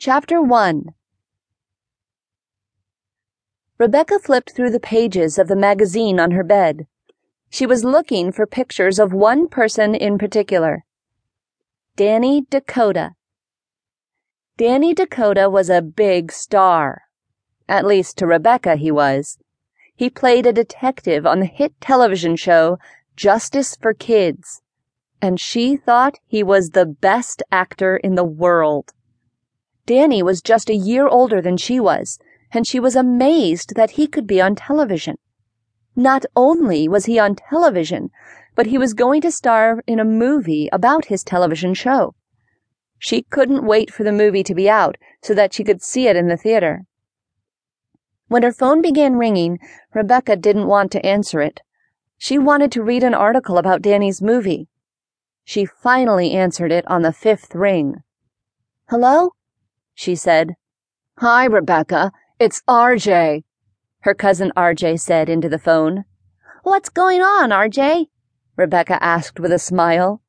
Chapter 1 Rebekah flipped through the pages of the magazine on her bed. She was looking for pictures of one person in particular Danny Dakota. Danny Dakota was a big star. At least to Rebekah, he was. He played a detective on the hit television show Justice for Kids, and she thought he was the best actor in the world. Danny was just a year older than she was, and she was amazed that he could be on television. Not only was he on television, but he was going to star in a movie about his television show. She couldn't wait for the movie to be out so that she could see it in the theater. When her phone began ringing, Rebekah didn't want to answer it. She wanted to read an article about Danny's movie. She finally answered it on the fifth ring. Hello? She said. Hi, Rebekah. It's RJ, her cousin RJ said into the phone. What's going on, RJ? Rebekah asked with a smile.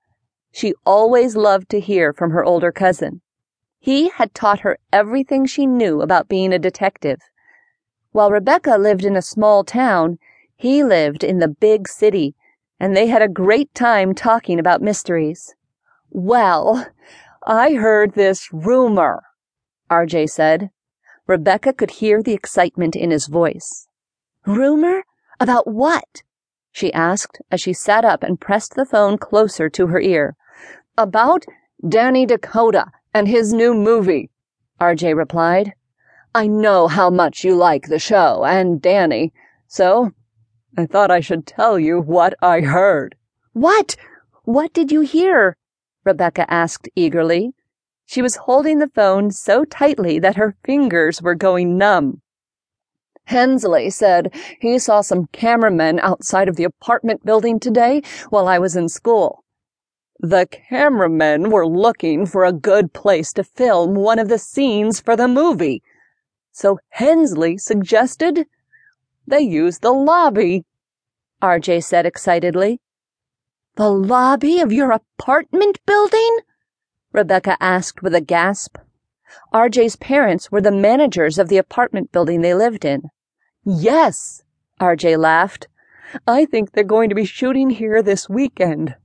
She always loved to hear from her older cousin. He had taught her everything she knew about being a detective. While Rebekah lived in a small town, he lived in the big city, and they had a great time talking about mysteries. Well, I heard this rumor, RJ said. Rebekah could hear the excitement in his voice. Rumor? About what? she asked as she sat up and pressed the phone closer to her ear. About Danny Dakota and his new movie, RJ replied. I know how much you like the show and Danny, so I thought I should tell you what I heard. What? What did you hear? Rebekah asked eagerly. She was holding the phone so tightly that her fingers were going numb. Hensley said he saw some cameramen outside of the apartment building today while I was in school. The cameramen were looking for a good place to film one of the scenes for the movie. So Hensley suggested they use the lobby, RJ said excitedly. The lobby of your apartment building? Rebekah asked with a gasp. RJ's parents were the managers of the apartment building they lived in. Yes, RJ laughed. I think they're going to be shooting here this weekend.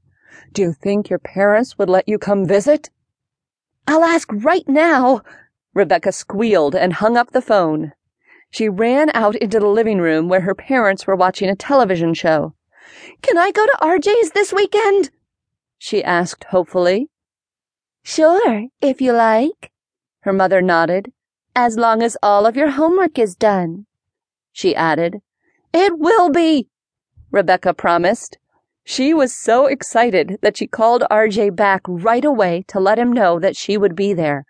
Do you think your parents would let you come visit? I'll ask right now, Rebekah squealed and hung up the phone. She ran out into the living room where her parents were watching a television show. Can I go to RJ's this weekend? she asked hopefully. Sure, if you like, her mother nodded. As long as all of your homework is done, she added. It will be, Rebekah promised. She was so excited that she called RJ back right away to let him know that she would be there.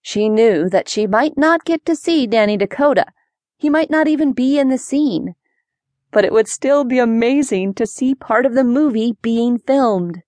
She knew that she might not get to see Danny Dakota. He might not even be in the scene. But it would still be amazing to see part of the movie being filmed.